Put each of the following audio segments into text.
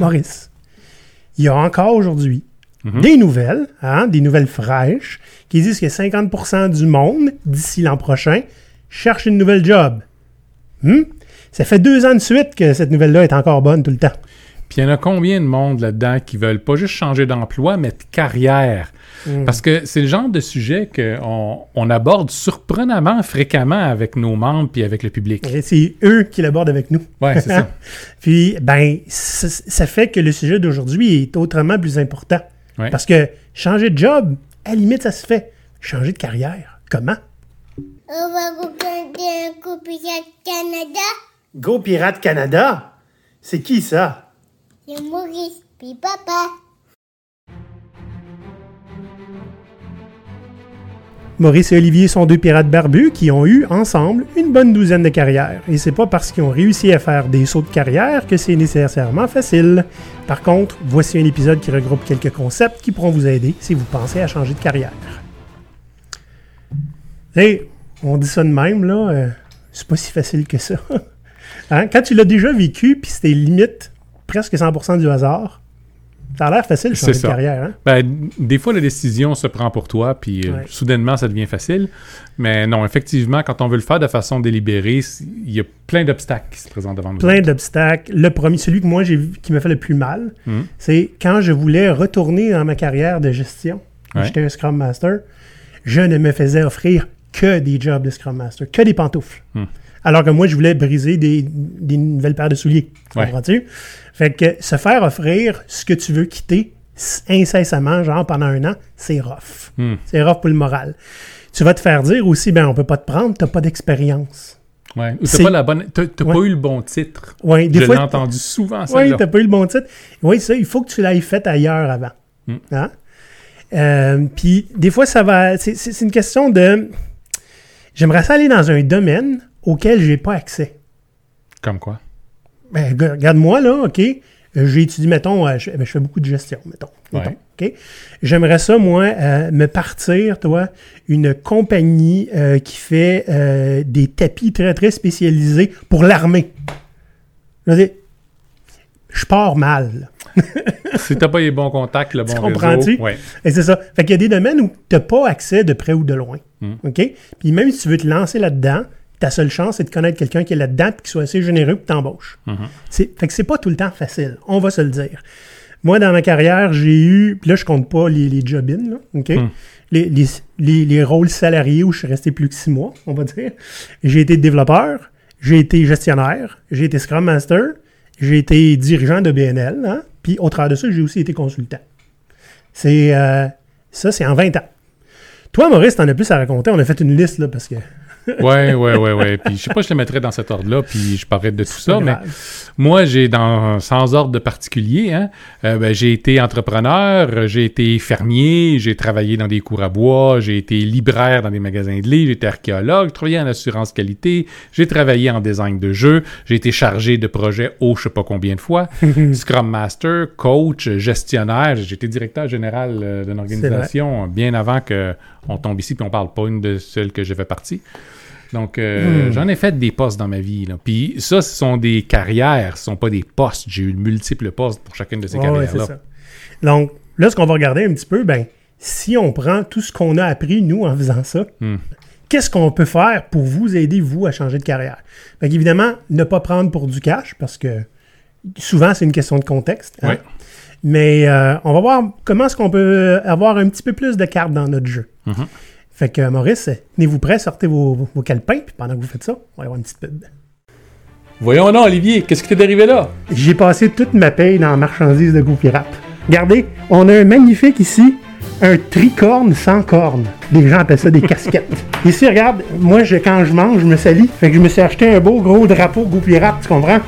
Maurice, il y a encore aujourd'hui Mhm. des nouvelles, hein, des nouvelles fraîches, qui disent que 50% du monde, d'ici l'an prochain, cherche une nouvelle job. Hmm? Ça fait deux ans de suite que cette nouvelle-là est encore bonne tout le temps. Puis il y en a combien de monde là-dedans qui veulent pas juste changer d'emploi, mais de carrière? Mm. Parce que c'est le genre de sujet qu'on on aborde surprenamment fréquemment avec nos membres puis avec le public. Et C'est eux qui l'abordent avec nous. Ouais, c'est ça. Puis, ben, ça, ça fait que le sujet d'aujourd'hui est autrement plus important. Ouais. Parce que changer de job, à la limite, ça se fait. Changer de carrière, comment? On va regarder un copier Canada. Go Pirate Canada? C'est qui ça? C'est Maurice, puis papa. Maurice et Olivier sont deux pirates barbus qui ont eu ensemble une bonne douzaine de carrières. Et c'est pas parce qu'ils ont réussi à faire des sauts de carrière que c'est nécessairement facile. Par contre, voici un épisode qui regroupe quelques concepts qui pourront vous aider si vous pensez à changer de carrière. Hey, on dit ça de même, là, euh, c'est pas si facile que ça. Hein? Quand tu l'as déjà vécu, puis c'était limite presque 100% du hasard, ça a l'air facile de changer de ça. carrière. Hein? Ben, des fois, la décision se prend pour toi, puis euh, soudainement, ça devient facile. Mais non, effectivement, quand on veut le faire de façon délibérée, il y a plein d'obstacles qui se présentent devant nous. plein d'obstacles. Le premier, celui que moi j'ai vu qui m'a fait le plus mal, Mhm. c'est quand je voulais retourner dans ma carrière de gestion. Ouais. J'étais un Scrum Master. Je ne me faisais offrir que des jobs de Scrum Master, que des pantoufles. Mhm. Alors que moi, je voulais briser des, des nouvelles paires de souliers. Ouais. Comprends-tu? Fait que se faire offrir ce que tu veux quitter incessamment, genre pendant un an, c'est rough. Hmm. C'est rough pour le moral. Tu vas te faire dire aussi, ben on peut pas te prendre, t'as pas d'expérience. Ouais. Ou t'as pas la bonne. T'as t'as Ouais. pas eu le bon titre. Ouais, des Je fois, l'ai entendu souvent, Oui, t'as pas eu le bon titre. Oui, ça, il faut que tu l'aies fait ailleurs avant. Mm. Hein? Euh, Puis, des fois, ça va. C'est une question de. J'aimerais ça aller dans un domaine auquel j'ai pas accès. Comme quoi? Ben, regarde-moi, là, OK? Euh, J'ai étudié, mettons, euh, je, ben, je fais beaucoup de gestion, mettons. mettons, OK? J'aimerais ça, moi, euh, me partir, toi, une compagnie euh, qui fait euh, des tapis très, très spécialisés pour l'armée. Je veux dire, je pars mal. si t'as pas les bons contacts, le bon réseau. comprends-tu? Ouais. Et c'est ça. Fait qu'il y a des domaines où tu n'as pas accès de près ou de loin. Mm. OK? Puis même si tu veux te lancer là-dedans, ta seule chance, c'est de connaître quelqu'un qui est là-dedans qui soit assez généreux pour t'embauches. Mhm. C'est- Fait que c'est pas tout le temps facile. On va se le dire. Moi, dans ma carrière, j'ai eu, puis là, je compte pas les, les job-ins, là, OK? Mm. Les, les, les- les rôles salariés où je suis resté plus que six mois, on va dire. J'ai été développeur, j'ai été gestionnaire, j'ai été Scrum Master, j'ai été dirigeant de BNL, hein? puis au travers de ça, j'ai aussi été consultant. C'est euh, ça, c'est en 20 ans. Toi, Maurice, t'en as plus à raconter. On a fait une liste, là, parce que... Ouais, ouais, ouais, ouais. Puis je sais pas, je le mettrais dans cet ordre-là, puis je parlerai de tout ça, mais moi, j'ai dans sans ordre de particulier, hein, euh, ben, j'ai été entrepreneur, j'ai été fermier, j'ai travaillé dans des cours à bois, j'ai été libraire dans des magasins de livres, j'ai été archéologue, j'ai travaillé en assurance qualité, j'ai travaillé en design de jeux, j'ai été chargé de projets haut je sais pas combien de fois, Scrum Master, coach, gestionnaire, j'ai été directeur général euh, d'une organisation bien avant que on tombe ici puis on parle pas une de celles que j'ai fait partie. Donc, euh, Hmm. j'en ai fait des postes dans ma vie. Là. Puis ça, ce sont des carrières, ce sont pas des postes. J'ai eu multiples postes pour chacune de ces carrières-là. Donc, là, ce qu'on va regarder un petit peu, ben, si on prend tout ce qu'on a appris, nous, en faisant ça, Hmm. qu'est-ce qu'on peut faire pour vous aider, vous, à changer de carrière? Fait qu'évidemment, ne pas prendre pour du cash, parce que souvent, c'est une question de contexte. hein. Ouais. Mais euh, on va voir comment est-ce qu'on peut avoir un petit peu plus de cartes dans notre jeu. Mhm. Fait que, Maurice, tenez-vous prêt, sortez vos, vos- calepins, puis pendant que vous faites ça, on va y avoir une petite pub. Voyons donc, Olivier, qu'est-ce qui t'est arrivé là? J'ai passé toute ma paye dans la marchandise de Go Pirate. Regardez, on a un magnifique ici, un tricorne sans corne. Les gens appellent ça des casquettes. Ici, regarde, moi, je, quand je mange, je me salis. Fait que je me suis acheté un beau gros drapeau Go Pirate, tu comprends?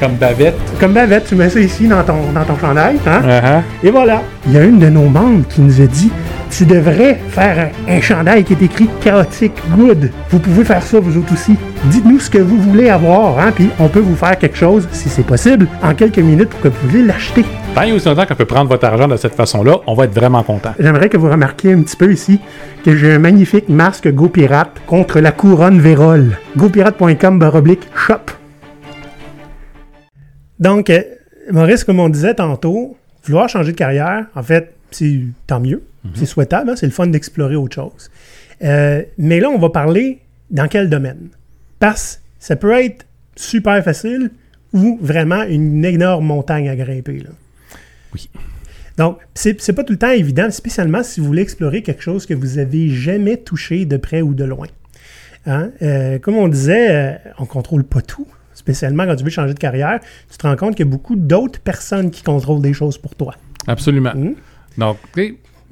Comme bavette. Comme bavette, tu mets ça ici dans ton, dans ton chandail, hein? Uh-huh. Et voilà. Il y a une de nos membres qui nous a dit Tu devrais faire un, un chandail qui est écrit chaotique good. Vous pouvez faire ça vous autres aussi. Dites-nous ce que vous voulez avoir, hein, puis on peut vous faire quelque chose, si c'est possible, en quelques minutes pour que vous puissiez l'acheter. Tant et aussi longtemps qu'on peut prendre votre argent de cette façon-là, on va être vraiment content. J'aimerais que vous remarquiez un petit peu ici que j'ai un magnifique masque Go Pirate contre la couronne Vérole. GoPirate.com baroblique shop. Donc, euh, Maurice, comme on disait tantôt, vouloir changer de carrière, en fait, c'est tant mieux. C'est souhaitable, hein, c'est le fun d'explorer autre chose. Euh, mais là, on va parler dans quel domaine? Parce que ça peut être super facile ou vraiment une énorme montagne à grimper. Là. Oui. Donc, c'est pas tout le temps évident, spécialement si vous voulez explorer quelque chose que vous avez jamais touché de près ou de loin. Hein? Euh, comme on disait, euh, on contrôle pas tout. Spécialement quand tu veux changer de carrière, tu te rends compte qu'il y a beaucoup d'autres personnes qui contrôlent des choses pour toi. Absolument. Mhm. Donc,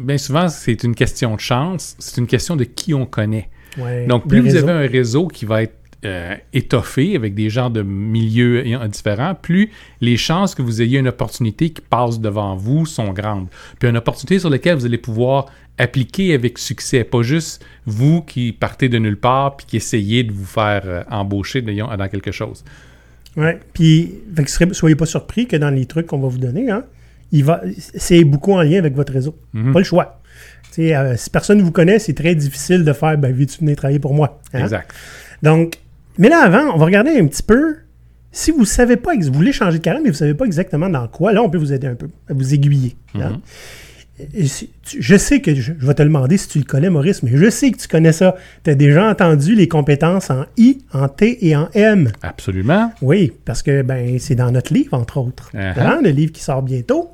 bien souvent, c'est une question de chance, c'est une question de qui on connaît. Ouais, Donc, plus vous avez un réseau qui va être euh, étoffé avec des gens de milieux ayant- différents, plus les chances que vous ayez une opportunité qui passe devant vous sont grandes. Puis une opportunité sur laquelle vous allez pouvoir appliquer avec succès, pas juste vous qui partez de nulle part puis qui essayez de vous faire euh, embaucher dans quelque chose. Ouais. Puis, fait que serez- soyez pas surpris que dans les trucs qu'on va vous donner, hein, il va, c'est beaucoup en lien avec votre réseau. Mhm. Pas le choix. Euh, si personne ne vous connaît, c'est très difficile de faire ben, veux-tu venir travailler pour moi hein? Exact. Donc, mais là, avant, on va regarder un petit peu. Si vous savez pas, vous voulez changer de carrière, mais vous savez pas exactement dans quoi, là, on peut vous aider un peu, à vous aiguiller. hein? Et si- tu- je sais que je, je vais te demander si tu le connais, Maurice, mais je sais que tu connais ça. Tu as déjà entendu les compétences en I, en T et en M. Absolument. Oui, parce que ben, c'est dans notre livre, entre autres. Uh-huh. Hein, Le livre qui sort bientôt.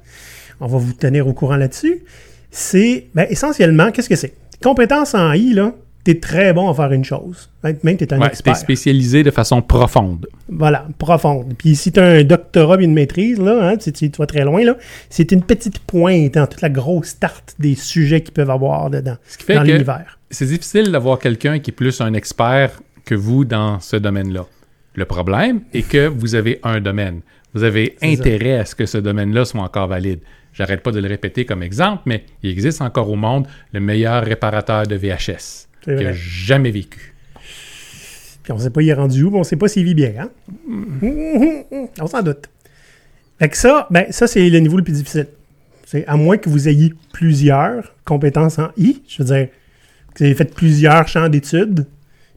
On va vous tenir au courant là-dessus. C'est ben, essentiellement, qu'est-ce que c'est? Compétences en I, là, tu es très bon à faire une chose. Même tu es un Ouais, expert. spécialisé de façon profonde. Voilà, profonde. Puis si tu as un doctorat et une maîtrise, là, hein, tu, tu- tu vas très loin, là, c'est une petite pointe dans toute la grosse tarte des sujets qu'ils peuvent avoir dedans, Ce qui fait dans l'univers. c'est difficile d'avoir quelqu'un qui est plus un expert que vous dans ce domaine-là. Le problème est que vous avez un domaine. Vous avez ça. intérêt à ce que ce domaine-là soit encore valide. J'arrête pas de le répéter comme exemple, mais il existe encore au monde le meilleur réparateur de VHS C'est a jamais vécu. Puis on sait pas il est rendu où, mais on sait pas s'il vit bien. Hein? On s'en doute. Fait que ça, ben, ça, c'est le niveau le plus difficile. C'est à moins que vous ayez plusieurs compétences en I, je veux dire, que vous avez fait plusieurs champs d'études,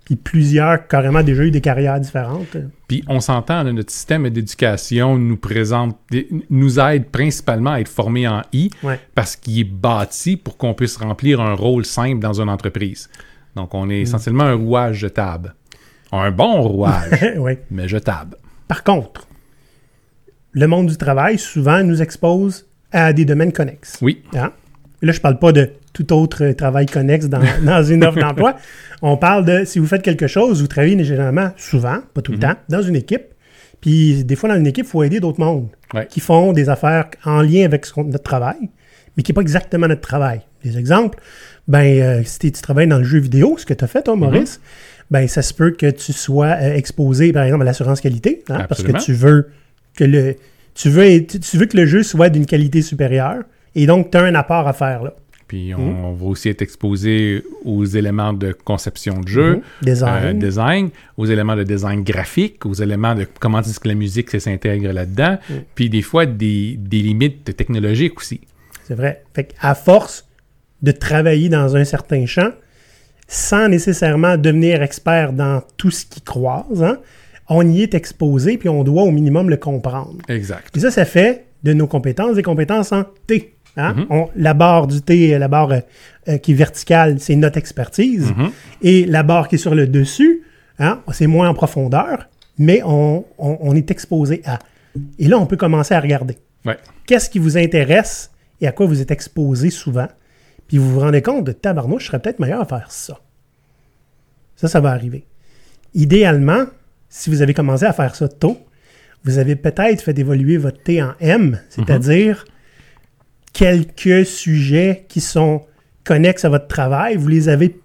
puis plusieurs carrément déjà eu des carrières différentes. Puis on s'entend, là, notre système d'éducation nous présente, nous aide principalement à être formés en I Ouais. parce qu'il est bâti pour qu'on puisse remplir un rôle simple dans une entreprise. Donc on est essentiellement un rouage jetable. Un bon rouage, oui. mais jetable. Par contre, le monde du travail souvent nous expose à des domaines connexes. Oui, Hein? Là, je parle pas de tout autre euh, travail connexe dans, dans une offre d'emploi. On parle de si vous faites quelque chose, vous travaillez généralement, souvent, pas tout le temps, dans une équipe. Puis des fois, dans une équipe, il faut aider d'autres mondes Ouais. qui font des affaires en lien avec ce notre travail, mais qui n'est pas exactement notre travail. Des exemples, ben, euh, si tu travailles dans le jeu vidéo, ce que tu as fait, toi, Maurice, ben, ça se peut que tu sois euh, exposé, par exemple, à l'assurance qualité, hein, parce que tu veux que le tu veux, tu, veux que le jeu soit d'une qualité supérieure, et donc tu as un apport à faire là. puis on, on va aussi être exposé aux éléments de conception de jeu, Mhm. Design. euh, design, aux éléments de design graphique, aux éléments de comment est-ce que la musique s'intègre là-dedans, puis des fois des, des limites technologiques aussi. C'est vrai. Fait à force de travailler dans un certain champ, sans nécessairement devenir expert dans tout ce qui croise, hein, on y est exposé, puis on doit au minimum le comprendre. Exact. Et ça, ça fait de nos compétences des compétences en T. hein? On- la barre du T, la barre euh, euh, qui est verticale, c'est notre expertise. Mhm. Et la barre qui est sur le dessus, hein, c'est moins en profondeur, mais on, on- on est exposé à. Et là, on peut commencer à regarder. Ouais. Qu'est-ce qui vous intéresse et à quoi vous êtes exposé souvent? Puis vous vous rendez compte de tabarnouche, je serais peut-être meilleur à faire ça. Ça, ça va arriver. Idéalement, si vous avez commencé à faire ça tôt, vous avez peut-être fait évoluer votre T en M, c'est-à-dire quelques sujets qui sont connexes à votre travail, vous les avez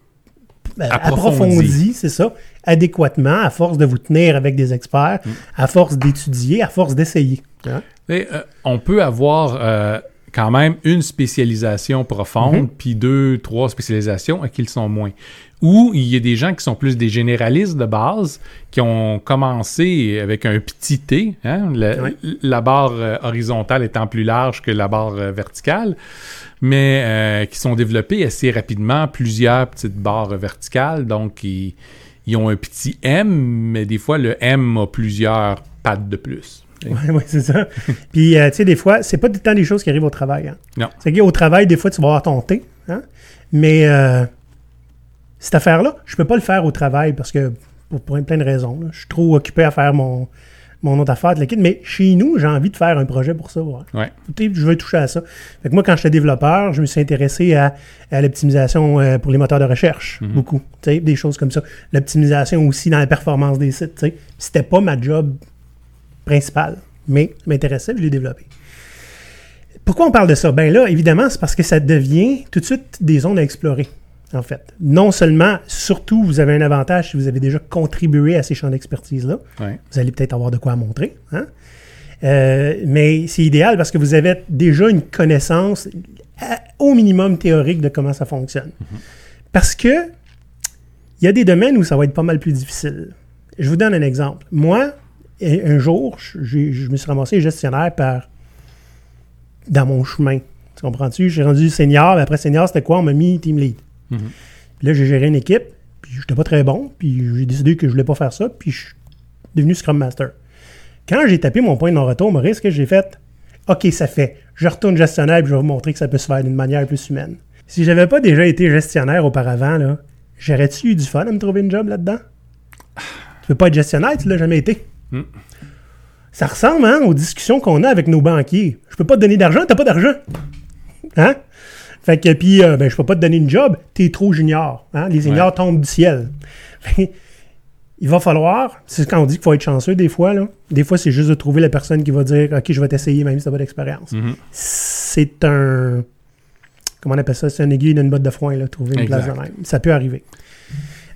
euh, Approfondis. approfondis, c'est ça, adéquatement, à force de vous tenir avec des experts, à force d'étudier, à force d'essayer. Hein? Euh, on peut avoir euh, quand même une spécialisation profonde, puis deux, trois spécialisations à qui ils sont moins. Ou il y a des gens qui sont plus des généralistes de base, qui ont commencé avec un petit T, hein, la, barre euh, horizontale étant plus large que la barre euh, verticale, mais euh, qui sont développés assez rapidement plusieurs petites barres verticales, donc ils, ils ont un petit M, mais des fois le M a plusieurs pattes de plus. Ouais, ouais, c'est ça. Puis, euh, tu sais, des fois, c'est pas tout le temps des choses qui arrivent au travail. Hein. Non. C'est qu'au travail, des fois, tu vas avoir ton thé. Hein? Mais euh, cette affaire-là, je peux pas le faire au travail parce que, pour, pour plein de raisons, là. je suis trop occupé à faire mon, mon autre affaire de l'équipe. Mais chez nous, j'ai envie de faire un projet pour ça. ouais. Ouais. Tu sais, Je veux toucher à ça. Fait que moi, quand j'étais développeur, je me suis intéressé à, à l'optimisation euh, pour les moteurs de recherche, Mhm. beaucoup. Tu sais, des choses comme ça. L'optimisation aussi dans la performance des sites. tu sais. C'était pas ma job principale, mais m'intéressait, je l'ai développé. Pourquoi on parle de ça? Ben là, évidemment, c'est parce que ça devient tout de suite des zones à explorer, en fait. Non seulement, surtout, vous avez un avantage si vous avez déjà contribué à ces champs d'expertise-là. Ouais. Vous allez peut-être avoir de quoi montrer. hein. Euh, mais c'est idéal parce que vous avez déjà une connaissance à- au minimum théorique de comment ça fonctionne. Parce que il y a des domaines où ça va être pas mal plus difficile. Je vous donne un exemple. Moi, un un jour, je me suis ramassé gestionnaire par dans mon chemin. Tu comprends-tu? J'ai rendu senior, mais après senior, c'était quoi? On m'a mis team lead. Mhm. Puis là, j'ai géré une équipe, puis j'étais pas très bon, puis j'ai décidé que je voulais pas faire ça, puis je suis devenu Scrum Master. Quand j'ai tapé mon point de non-retour, Maurice, ce que j'ai fait? OK, ça fait. Je retourne gestionnaire, puis je vais vous montrer que ça peut se faire d'une manière plus humaine. Si j'avais pas déjà été gestionnaire auparavant, là, j'aurais-tu eu du fun à me trouver une job là-dedans? Tu peux pas être gestionnaire, tu l'as jamais été. Mm. Ça ressemble hein, aux discussions qu'on a avec nos banquiers. Je peux pas te donner d'argent, t'as pas d'argent. Hein? Fait que, puis, euh, ben, je peux pas te donner une job, t'es trop junior. Hein? Les seniors Ouais. tombent du ciel. Fait, il va falloir, c'est quand on dit qu'il faut être chanceux des fois, là. Des fois, c'est juste de trouver la personne qui va dire OK, je vais t'essayer même si t'as pas d'expérience. Mhm. C'est un. Comment on appelle ça? C'est un aiguille d'une botte de foin, là, trouver une Exact. place de même. Ça peut arriver.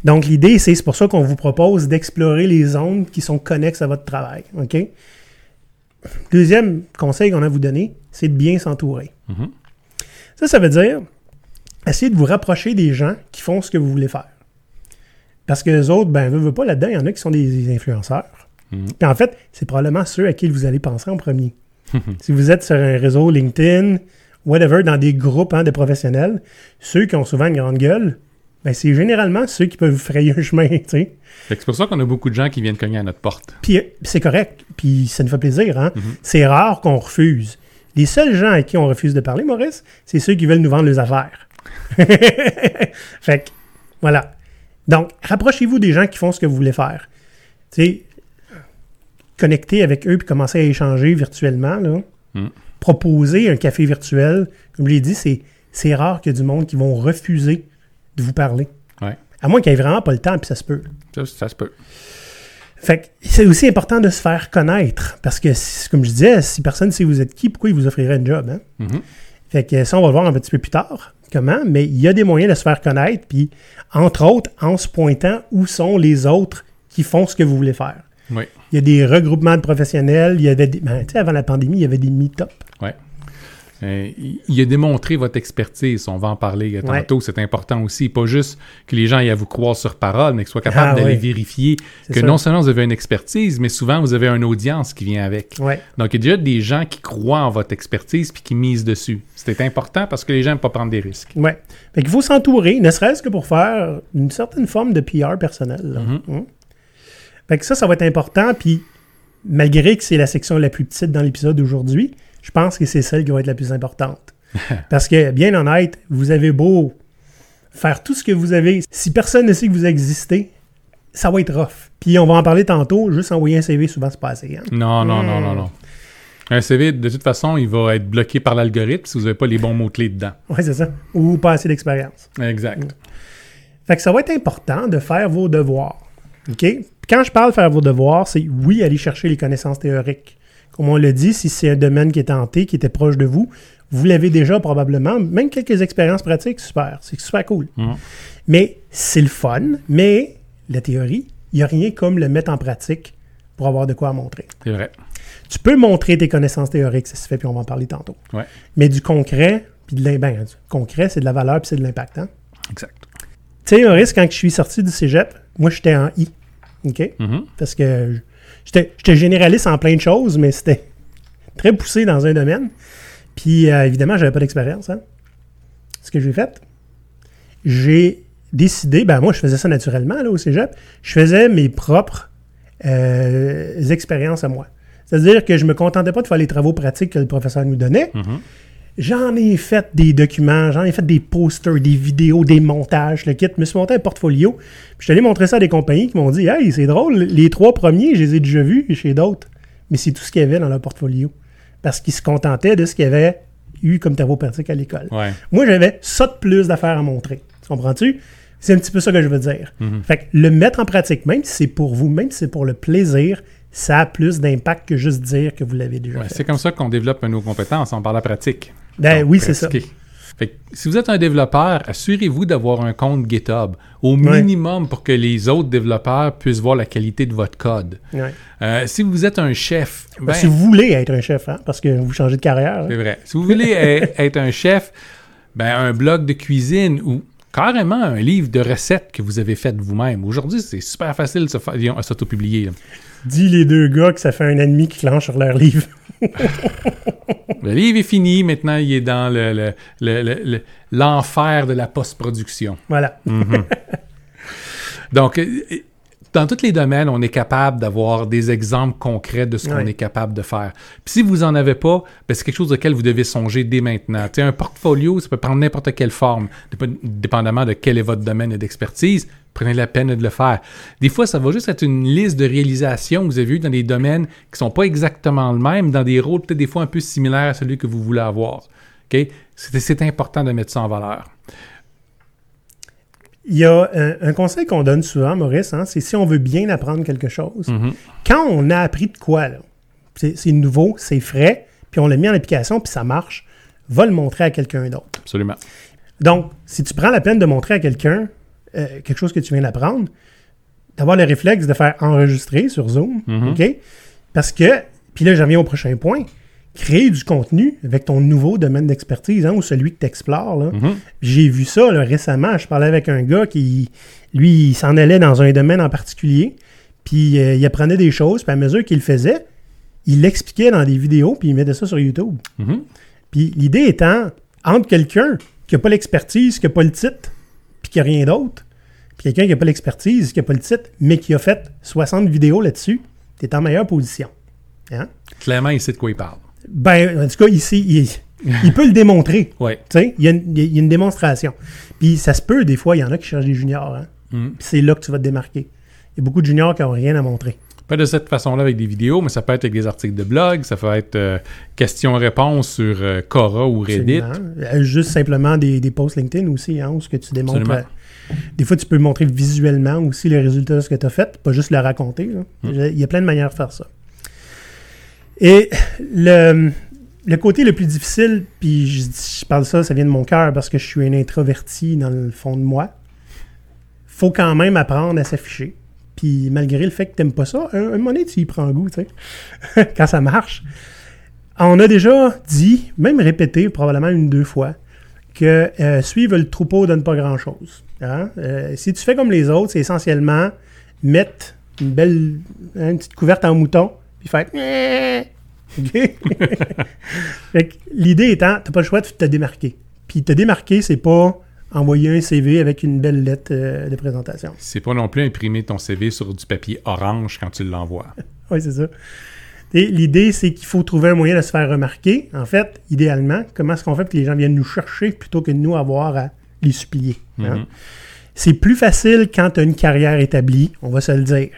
Donc, l'idée, c'est c'est pour ça qu'on vous propose d'explorer les zones qui sont connexes à votre travail. OK? Deuxième conseil qu'on a à vous donner, c'est de bien s'entourer. Mhm. Ça, ça veut dire essayez de vous rapprocher des gens qui font ce que vous voulez faire. Parce que les autres, ben, veut, veut pas là-dedans, il y en a qui sont des, influenceurs. Mhm. Puis en fait, c'est probablement ceux à qui vous allez penser en premier. si vous êtes sur un réseau LinkedIn, whatever, dans des groupes hein, de professionnels, ceux qui ont souvent une grande gueule, ben, c'est généralement ceux qui peuvent vous frayer un chemin, tu sais. Fait que C'est pour ça qu'on a beaucoup de gens qui viennent cogner à notre porte. Puis euh, c'est correct, puis ça nous fait plaisir. Hein? C'est rare qu'on refuse. Les seuls gens à qui on refuse de parler, Maurice, c'est ceux qui veulent nous vendre les affaires. fait que, voilà. Donc, rapprochez-vous des gens qui font ce que vous voulez faire. Tu sais, connectez avec eux puis commencez à échanger virtuellement. Là. Mm. Proposer un café virtuel, comme je l'ai dit, c'est, c'est rare qu'il y ait du monde qui vont refuser de vous parler. Ouais. À moins qu'il n'y ait vraiment pas le temps, puis ça se peut. Ça, ça se peut. Fait que c'est aussi important de se faire connaître. Parce que, comme je disais, si personne ne sait vous êtes qui, pourquoi il vous offrirait un job? Hein? Mhm. Fait que ça, on va le voir un petit peu plus tard. Comment? Mais il y a des moyens de se faire connaître. Puis, entre autres, en se pointant où sont les autres qui font ce que vous voulez faire. Oui. Il y a des regroupements de professionnels. Il y avait des, ben, tu sais, avant la pandémie, il y avait des meet-up. Ouais. Euh, il- il a démontré votre expertise. On va en parler euh, Ouais. tantôt. C'est important aussi. Pas juste que les gens aient à vous croire sur parole, mais qu'ils soient capables Ah, d'aller ouais. vérifier que non seulement vous avez une expertise, mais souvent vous avez une audience qui vient avec. Ouais. Donc, il y a déjà des gens qui croient en votre expertise puis qui misent dessus. C'est important parce que les gens n'aiment pas prendre des risques. Ouais. Fait qu'il faut s'entourer, ne serait-ce que pour faire une certaine forme de PR personnel. là. Fait que ça, ça va être important. Puis, malgré que c'est la section la plus petite dans l'épisode d'aujourd'hui, je pense que c'est celle qui va être la plus importante. Parce que, bien honnête, vous avez beau faire tout ce que vous avez. Si personne ne sait que vous existez, ça va être rough. Puis, on va en parler tantôt. Juste envoyer un CV, souvent, c'est pas assez. hein. Non, non, non, Hmm. non, non. Un CV, de toute façon, il va être bloqué par l'algorithme si vous n'avez pas les bons mots-clés dedans. Ouais, c'est ça. Ou pas assez d'expérience. Exact. Fait que ça va être important de faire vos devoirs. OK? Quand je parle de faire vos devoirs, c'est oui, aller chercher les connaissances théoriques. Comme on l'a dit, si c'est un domaine qui est tenté, qui était proche de vous, vous l'avez déjà probablement, même quelques expériences pratiques, super. C'est super cool. Mhm. Mais c'est le fun, mais la théorie, il n'y a rien comme le mettre en pratique pour avoir de quoi montrer. C'est vrai. Tu peux montrer tes connaissances théoriques, ça se fait, puis on va en parler tantôt. Ouais. Mais du concret, puis de l'im- ben, du concret, c'est de la valeur, puis c'est de l'impact. hein? Exact. Tu sais, Maurice, quand je suis sorti du cégep, moi, j'étais en I. OK? Mhm. Parce que j'étais généraliste en plein de choses, mais c'était très poussé dans un domaine. Puis, euh, évidemment, j'avais pas d'expérience. Hein? Ce que j'ai fait, j'ai décidé, ben moi, je faisais ça naturellement là, au cégep. Je faisais mes propres euh, expériences à moi. C'est-à-dire que je me contentais pas de faire les travaux pratiques que le professeur nous donnait. Mhm. J'en ai fait des documents, j'en ai fait des posters, des vidéos, des montages, le kit. Je me suis monté un portfolio. Puis je suis allé montrer ça à des compagnies qui m'ont dit Hey, c'est drôle, les trois premiers, je les ai déjà vus chez d'autres. Mais c'est tout ce qu'il y avait dans leur portfolio. Parce qu'ils se contentaient de ce qu'ils avaient eu comme travaux pratiques à l'école. Ouais. Moi, j'avais ça de plus d'affaires à montrer. Tu comprends-tu? C'est un petit peu ça que je veux dire. Mhm. Fait que le mettre en pratique, même si c'est pour vous, même si c'est pour le plaisir, ça a plus d'impact que juste dire que vous l'avez déjà Ouais, fait. c'est comme ça qu'on développe nos compétences, on parle à pratique. Ben Donc, oui, c'est ça. Fait que si vous êtes un développeur, assurez-vous d'avoir un compte GitHub, au minimum pour que les autres développeurs puissent voir la qualité de votre code. Euh, si vous êtes un chef, ben, si vous voulez être un chef, hein, parce que vous changez de carrière. hein. c'est vrai. Si vous voulez être un chef, ben, un blog de cuisine ou carrément un livre de recettes que vous avez fait vous-même. Aujourd'hui, c'est super facile de s'auto-publier. Dis les deux gars que ça fait un an et demi qu'ils clenchent sur leur livre. Le livre est fini, maintenant il est dans le- le- le- l'enfer de la post-production. Voilà. Donc, euh, dans tous les domaines, on est capable d'avoir des exemples concrets de ce qu'on est capable de faire. Puis si vous n'en avez pas, ben, c'est quelque chose auquel vous devez songer dès maintenant. Tu sais, un portfolio, ça peut prendre n'importe quelle forme, dép- dépendamment de quel est votre domaine d'expertise. Prenez la peine de le faire. Des fois, ça va juste être une liste de réalisations que vous avez eues dans des domaines qui sont pas exactement le même, dans des rôles peut-être des fois un peu similaires à celui que vous voulez avoir. OK? C'est c'est important de mettre ça en valeur. Il y a un, un conseil qu'on donne souvent, Maurice, hein, c'est si on veut bien apprendre quelque chose, Mhm. quand on a appris de quoi, là, c'est nouveau, c'est frais, puis on l'a mis en application, puis ça marche, va le montrer à quelqu'un d'autre. Absolument. Donc, si tu prends la peine de montrer à quelqu'un euh, quelque chose que tu viens d'apprendre, d'avoir le réflexe de faire enregistrer sur Zoom, Mhm. OK? Parce que, puis là, j'en viens au prochain point, créer du contenu avec ton nouveau domaine d'expertise, hein, ou celui que tu explores. Mhm. J'ai vu ça là, récemment. Je parlais avec un gars qui, lui, il s'en allait dans un domaine en particulier. Puis euh, il apprenait des choses. Puis à mesure qu'il le faisait, il l'expliquait dans des vidéos. Puis il mettait ça sur YouTube. Mhm. Puis l'idée étant, entre quelqu'un qui n'a pas l'expertise, qui n'a pas le titre, puis qui n'a rien d'autre, puis quelqu'un qui n'a pas l'expertise, qui n'a pas le titre, mais qui a fait 60 vidéos là-dessus, tu es en meilleure position. Hein? Clairement, il sait de quoi il parle. Ben, en tout cas, ici, il, il peut le démontrer. Ouais. Tu sais, il y, a une- il y a une démonstration. Puis ça se peut, des fois, il y en a qui cherchent des juniors. hein. Puis c'est là que tu vas te démarquer. Il y a beaucoup de juniors qui n'ont rien à montrer. Pas de cette façon-là avec des vidéos, mais ça peut être avec des articles de blog, ça peut être euh, questions-réponses sur euh, Quora ou Reddit. Absolument. Euh, Juste simplement des, des posts LinkedIn aussi, hein, où ce que tu démontres. Euh, des fois, tu peux montrer visuellement aussi les résultats de ce que tu as fait, pas juste le raconter. Mm. Il y a plein de manières de faire ça. Et le, le côté le plus difficile, puis je, je parle ça, ça vient de mon cœur parce que je suis un introverti dans le fond de moi. faut quand même apprendre à s'afficher. Puis malgré le fait que tu n'aimes pas ça, un, un moment donné, tu y prends goût, tu sais, quand ça marche. On a déjà dit, même répété probablement une deux fois, que euh, suivre le troupeau donne pas grand-chose. hein. Euh, si tu fais comme les autres, c'est essentiellement mettre une belle hein, une petite couverte en mouton, puis faire... OK? Fait que L'idée étant, tu pas le choix de te démarquer. Puis te démarquer, c'est pas envoyer un CV avec une belle lettre euh, de présentation. C'est pas non plus imprimer ton CV sur du papier orange quand tu l'envoies. Oui, c'est ça. Et L'idée, c'est qu'il faut trouver un moyen de se faire remarquer. En fait, idéalement, comment est-ce qu'on fait pour que les gens viennent nous chercher plutôt que de nous avoir à les supplier? hein? Mhm. C'est plus facile quand tu as une carrière établie, on va se le dire.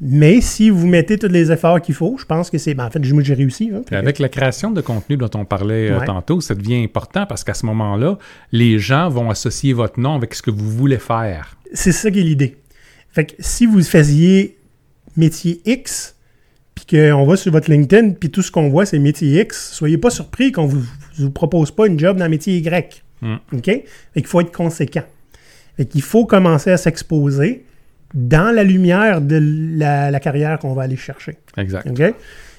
Mais si vous mettez tous les efforts qu'il faut, je pense que c'est. ben, en fait, j'ai réussi. hein. Avec la création de contenu dont on parlait euh, Ouais. tantôt, ça devient important parce qu'à ce moment-là, les gens vont associer votre nom avec ce que vous voulez faire. C'est ça qui est l'idée. Fait que si vous faisiez métier X, puis qu'on va sur votre LinkedIn, puis tout ce qu'on voit, c'est métier X, soyez pas surpris qu'on vous, vous propose pas une job dans métier Y. Mm. OK? Fait qu'il faut être conséquent. Fait qu'il faut commencer à s'exposer dans la lumière de la, la carrière qu'on va aller chercher. Exact. OK?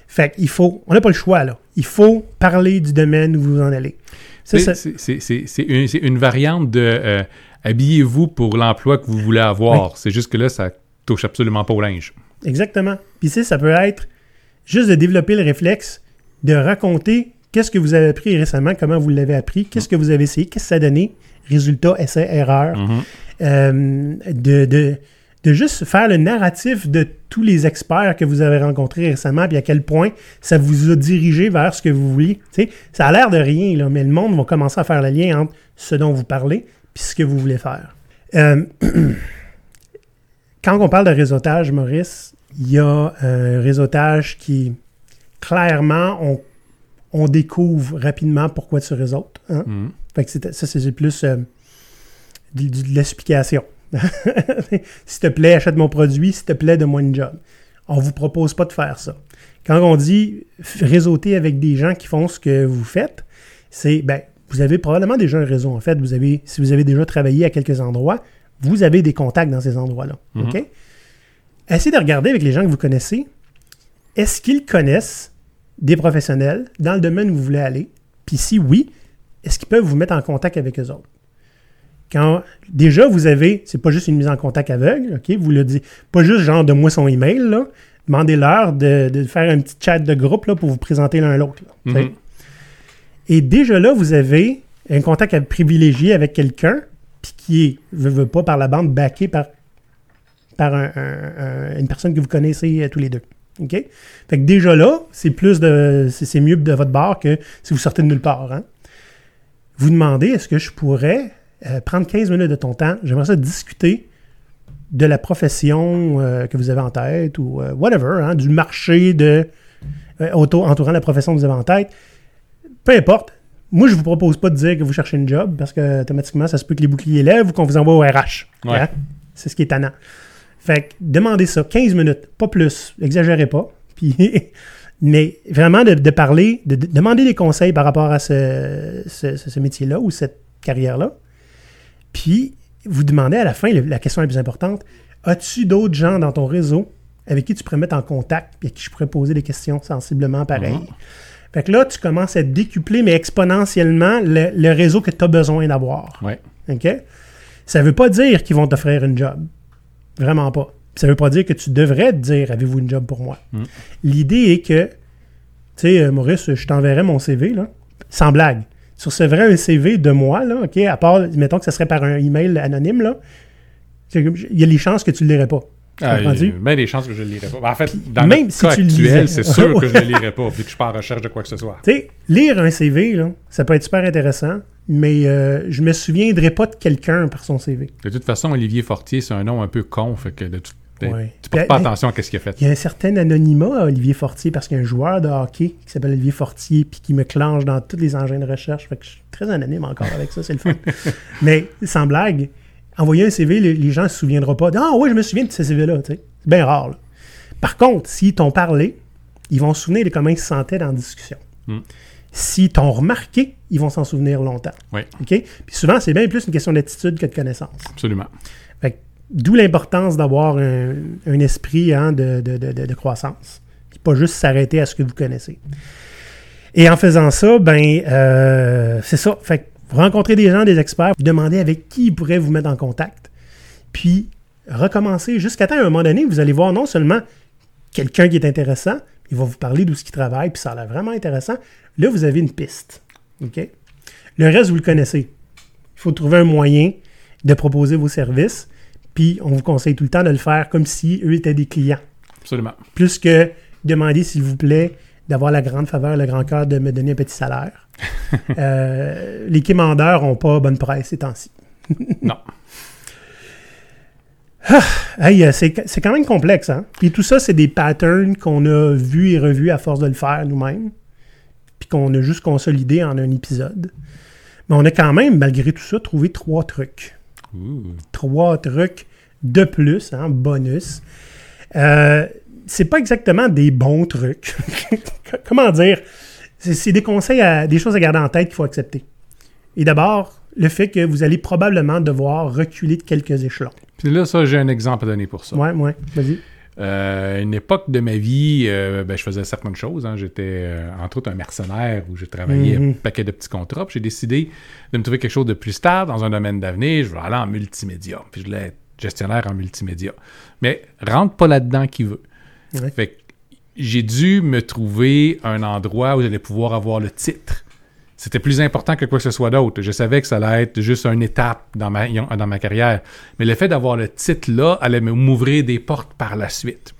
Fait qu'il faut... On n'a pas le choix, là. Il faut parler du domaine où vous en allez. C'est une, une variante de euh, habillez-vous pour l'emploi que vous voulez avoir. C'est juste que là, ça touche absolument pas au linge. Exactement. Puis ça peut être juste de développer le réflexe de raconter qu'est-ce que vous avez appris récemment, comment vous l'avez appris, qu'est-ce que vous avez essayé, qu'est-ce que ça a donné, résultat, essai, erreur, Mhm. euh, de, de, de juste faire le narratif de tous les experts que vous avez rencontrés récemment, puis à quel point ça vous a dirigé vers ce que vous sais, ça a l'air de rien, là, mais le monde va commencer à faire le lien entre ce dont vous parlez puis ce que vous voulez faire. Euh, quand on parle de réseautage, Maurice, il y a un réseautage qui, clairement, on, on découvre rapidement pourquoi tu réseautes. hein. Mhm. Fait que ça, c'est plus euh, de, de- de l'explication. S'il te plaît, achète mon produit. S'il te plaît, donne-moi une job. On ne vous propose pas de faire ça. Quand on dit réseauter avec des gens qui font ce que vous faites, c'est, ben, vous avez probablement déjà un réseau. En fait, vous avez, si vous avez déjà travaillé à quelques endroits, vous avez des contacts dans ces endroits-là. Mhm. OK? Essayez de regarder avec les gens que vous connaissez. Est-ce qu'ils connaissent des professionnels dans le domaine où vous voulez aller? Puis si oui, est-ce qu'ils peuvent vous mettre en contact avec eux autres? Quand déjà vous avez, c'est pas juste une mise en contact aveugle, ok? Vous le dites, pas juste genre de moi son email, là. Demandez-leur de, de faire un petit chat de groupe là, pour vous présenter l'un l'autre. tu sais. Mhm. Et déjà là, vous avez un contact à- privilégié avec quelqu'un, puis qui est, veut, veut pas par la bande, backé par, par un- un- un- une personne que vous connaissez euh, tous les deux. OK? Fait que déjà là, c'est plus de. C'est c'est mieux de votre bord que si vous sortez de nulle part. hein. Vous demandez est-ce que je pourrais euh, prendre 15 minutes de ton temps? J'aimerais ça discuter de la profession euh, que vous avez en tête ou euh, whatever, hein, du marché de auto- entourant la profession que vous avez en tête. Peu importe. Moi, je vous propose pas de dire que vous cherchez une job parce que automatiquement, ça se peut que les boucliers lèvent ou qu'on vous envoie au RH. Ouais. Hein? C'est ce qui est tannant. Fait que demandez ça, 15 minutes, pas plus. Exagérez pas. Puis, mais vraiment de, de parler, de, de demander des conseils par rapport à ce, ce- ce- ce métier-là ou cette carrière-là. Puis, vous demandez à la fin, la question la plus importante, as-tu d'autres gens dans ton réseau avec qui tu pourrais mettre en contact et à qui je pourrais poser des questions sensiblement pareilles? Mhm. Fait que là, tu commences à décupler, mais exponentiellement, le, le réseau que tu as besoin d'avoir. Ouais. OK? Ça ne veut pas dire qu'ils vont t'offrir une job. Vraiment pas. Ça ne veut pas dire que tu devrais te dire avez-vous une job pour moi? Mm. L'idée est que, tu sais, euh, Maurice, je t'enverrai mon CV, là, sans blague. Tu recevrais un CV de moi, là, OK, à part, mettons que ce serait par un email anonyme, là. Il y a les chances que tu ne le lirais pas. Ah, il y a comprends-tu? bien des chances que je ne le lirai pas. En fait, dans même le si cas tu actuel, c'est sûr que je ne le lirai pas, vu que je suis pas en recherche de quoi que ce soit. Tu sais, lire un CV, là, ça peut être super intéressant, mais euh, je me souviendrai pas de quelqu'un par son CV. De toute façon, Olivier Fortier, c'est un nom un peu con, fait que de- Ouais. tu portes pas attention à ce qu'il a fait. Il y a un certain anonymat à Olivier Fortier parce qu'il y a un joueur de hockey qui s'appelle Olivier Fortier puis qui me clenche dans tous les engins de recherche. Fait que je suis très anonyme encore avec ça, c'est le fun. Mais sans blague, envoyer un CV, les, les gens ne se souviendront pas. Ah oui, je me souviens de ce CV-là. C'est bien rare. là. Par contre, s'ils t'ont parlé, ils vont se souvenir de comment ils se sentaient dans la discussion. Mm. S'ils t'ont remarqué, ils vont s'en souvenir longtemps. Oui, OK? Puis souvent, c'est bien plus une question d'attitude que de connaissance. absolument. D'où l'importance d'avoir un, esprit hein, de, de- de- de- croissance. Pas juste s'arrêter à ce que vous connaissez. Et en faisant ça, ben euh, c'est ça. Fait que vous rencontrez des gens, des experts, vous demandez avec qui ils pourraient vous mettre en contact. Puis recommencer jusqu'à temps, à un moment donné, vous allez voir non seulement quelqu'un qui est intéressant, il va vous parler d'où ce qu'il travaille, puis ça a l'air vraiment intéressant. Là, vous avez une piste. Le reste, vous le connaissez. Il faut trouver un moyen de proposer vos services. Puis on vous conseille tout le temps de le faire comme si eux étaient des clients. Absolument. Plus que demander, s'il vous plaît, d'avoir la grande faveur, le grand cœur de me donner un petit salaire. Euh, les quémandeurs n'ont pas bonne presse ces temps-ci. Non. Hey, euh, c'est quand même complexe, hein? Puis tout ça, c'est des patterns qu'on a vus et revus à force de le faire nous-mêmes, puis qu'on a juste consolidé en un épisode. Mais on a quand même, malgré tout ça, trouvé trois trucs. Trois trucs de plus, hein, bonus. Euh, c'est pas exactement des bons trucs. Comment dire? C'est des conseils, à, des choses à garder en tête qu'il faut accepter. Et d'abord, le fait que vous allez probablement devoir reculer de quelques échelons. Puis là, ça, j'ai un exemple à donner pour ça. Ouais, ouais, vas-y. Euh, à une époque de ma vie, euh, ben, je faisais certaines choses. hein. J'étais, euh, entre autres, un mercenaire où j'ai travaillé Mhm. un paquet de petits contrats. Puis j'ai décidé de me trouver quelque chose de plus stable dans un domaine d'avenir. Je veux aller en multimédia. Puis je voulais gestionnaire en multimédia. Mais rentre pas là-dedans qui veut. Ouais. Fait que j'ai dû me trouver un endroit où j'allais pouvoir avoir le titre C'était plus important que quoi que ce soit d'autre. Je savais que ça allait être juste une étape dans ma, dans ma carrière. Mais le fait d'avoir le titre-là allait m'ouvrir des portes par la suite.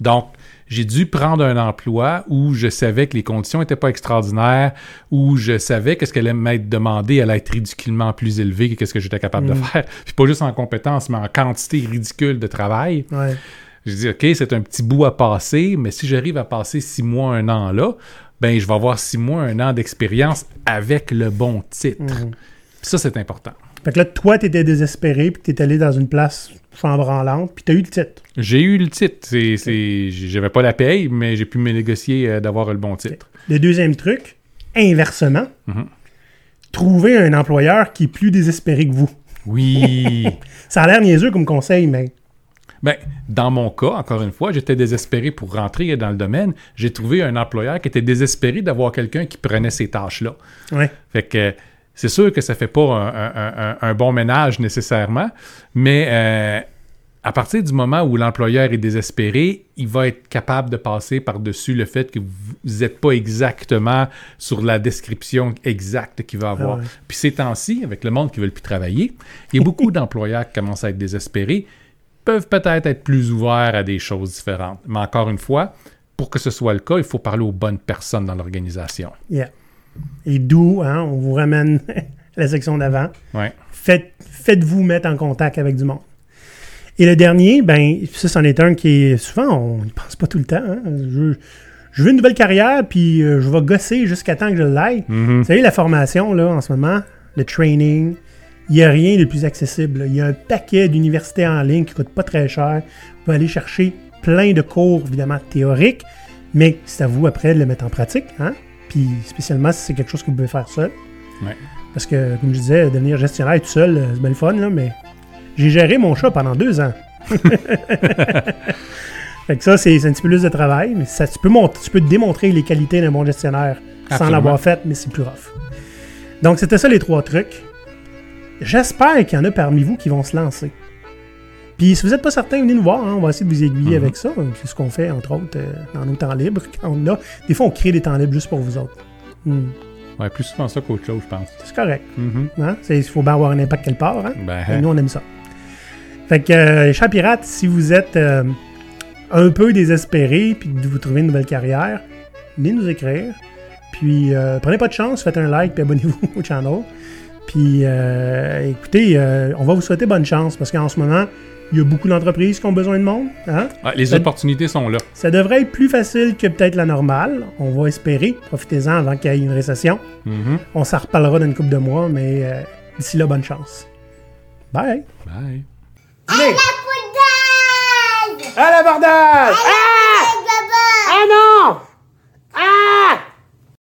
Donc, j'ai dû prendre un emploi où je savais que les conditions n'étaient pas extraordinaires, où je savais que ce qu'elle allait m'être demandé allait être ridiculement plus élevé que ce que j'étais capable de faire. Puis pas juste en compétences, mais en quantité ridicule de travail. Ouais. Je dis, OK, c'est un petit bout à passer, mais si j'arrive à passer six mois, un an là, ben je vais avoir six mois, un an d'expérience avec le bon titre. Puis ça, c'est important. Fait que là, toi, t'étais désespéré, puis t'es allé dans une place chambranlante, puis t'as eu le titre. J'ai eu le titre. C'est, c'est, j'avais pas la paye, mais j'ai pu me négocier euh, d'avoir le bon titre. Le deuxième truc, inversement, Mhm. trouver un employeur qui est plus désespéré que vous. Oui. Ça a l'air niaiseux comme conseil, mais ben, dans mon cas, encore une fois, j'étais désespéré pour rentrer dans le domaine. J'ai trouvé un employeur qui était désespéré d'avoir quelqu'un qui prenait ces tâches-là. ouais. Fait que c'est sûr que ça fait pas un, un- un- un bon ménage nécessairement, mais euh, à partir du moment où l'employeur est désespéré, il va être capable de passer par-dessus le fait que vous n'êtes pas exactement sur la description exacte qu'il va avoir. Ah ouais. Puis ces temps-ci, avec le monde qui ne veut plus travailler, il y a beaucoup d'employeurs qui commencent à être désespérés, peuvent peut-être être plus ouverts à des choses différentes. Mais encore une fois, pour que ce soit le cas, il faut parler aux bonnes personnes dans l'organisation. Yeah. Et d'où, hein, on vous ramène la section d'avant. Ouais. Faites, faites-vous mettre en contact avec du monde. Et le dernier, ben, ça, c'en est un qui est souvent, on n'y pense pas tout le temps. hein. Je, je veux une nouvelle carrière, puis euh, je vais gosser jusqu'à temps que je l'aille. Mhm. Vous savez, la formation, là, en ce moment, le training, il n'y a rien de plus accessible. Il y a un paquet d'universités en ligne qui ne coûtent pas très cher. Vous pouvez aller chercher plein de cours, évidemment, théoriques, mais c'est à vous après de le mettre en pratique. Hein? Puis spécialement si c'est quelque chose que vous pouvez faire seul. Ouais. Parce que, comme je disais, devenir gestionnaire tout seul, euh, c'est bien le fun, là, mais j'ai géré mon chat pendant deux ans. fait que ça, c'est un petit peu plus de travail, mais ça, tu, peux tu peux démontrer les qualités d'un bon gestionnaire sans l'avoir fait, mais c'est plus rough. Donc, c'était ça les trois trucs. J'espère qu'il y en a parmi vous qui vont se lancer. Puis, si vous n'êtes pas certain, venez nous voir. hein, on va essayer de vous aiguiller Mhm. avec ça. C'est ce qu'on fait, entre autres, euh, dans nos temps libres. Quand on a, des fois, on crée des temps libres juste pour vous autres. Hmm. Ouais, plus souvent ça qu'autre chose, je pense. C'est correct. Mhm. Hein? Il faut bien avoir un impact quelque part. Hein? Ben, Et nous, on aime ça. Fait que, euh, les chats pirates, si vous êtes euh, un peu désespéré puis que vous trouvez une nouvelle carrière, venez nous écrire. Puis, euh, prenez pas de chance, faites un like puis abonnez-vous au channel. Puis, écoutez, on va vous souhaiter bonne chance parce qu'en ce moment, il y a beaucoup d'entreprises qui ont besoin de monde. Hein? ah, les Ça- opportunités sont là. Ça devrait être plus facile que peut-être la normale. On va espérer. Profitez-en avant qu'il y ait une récession. Mhm. On s'en reparlera dans une couple de mois, mais euh, d'ici là, bonne chance. Bye! Bye. Venez! Poudade À l'abordage! Baba Ah non! Ah!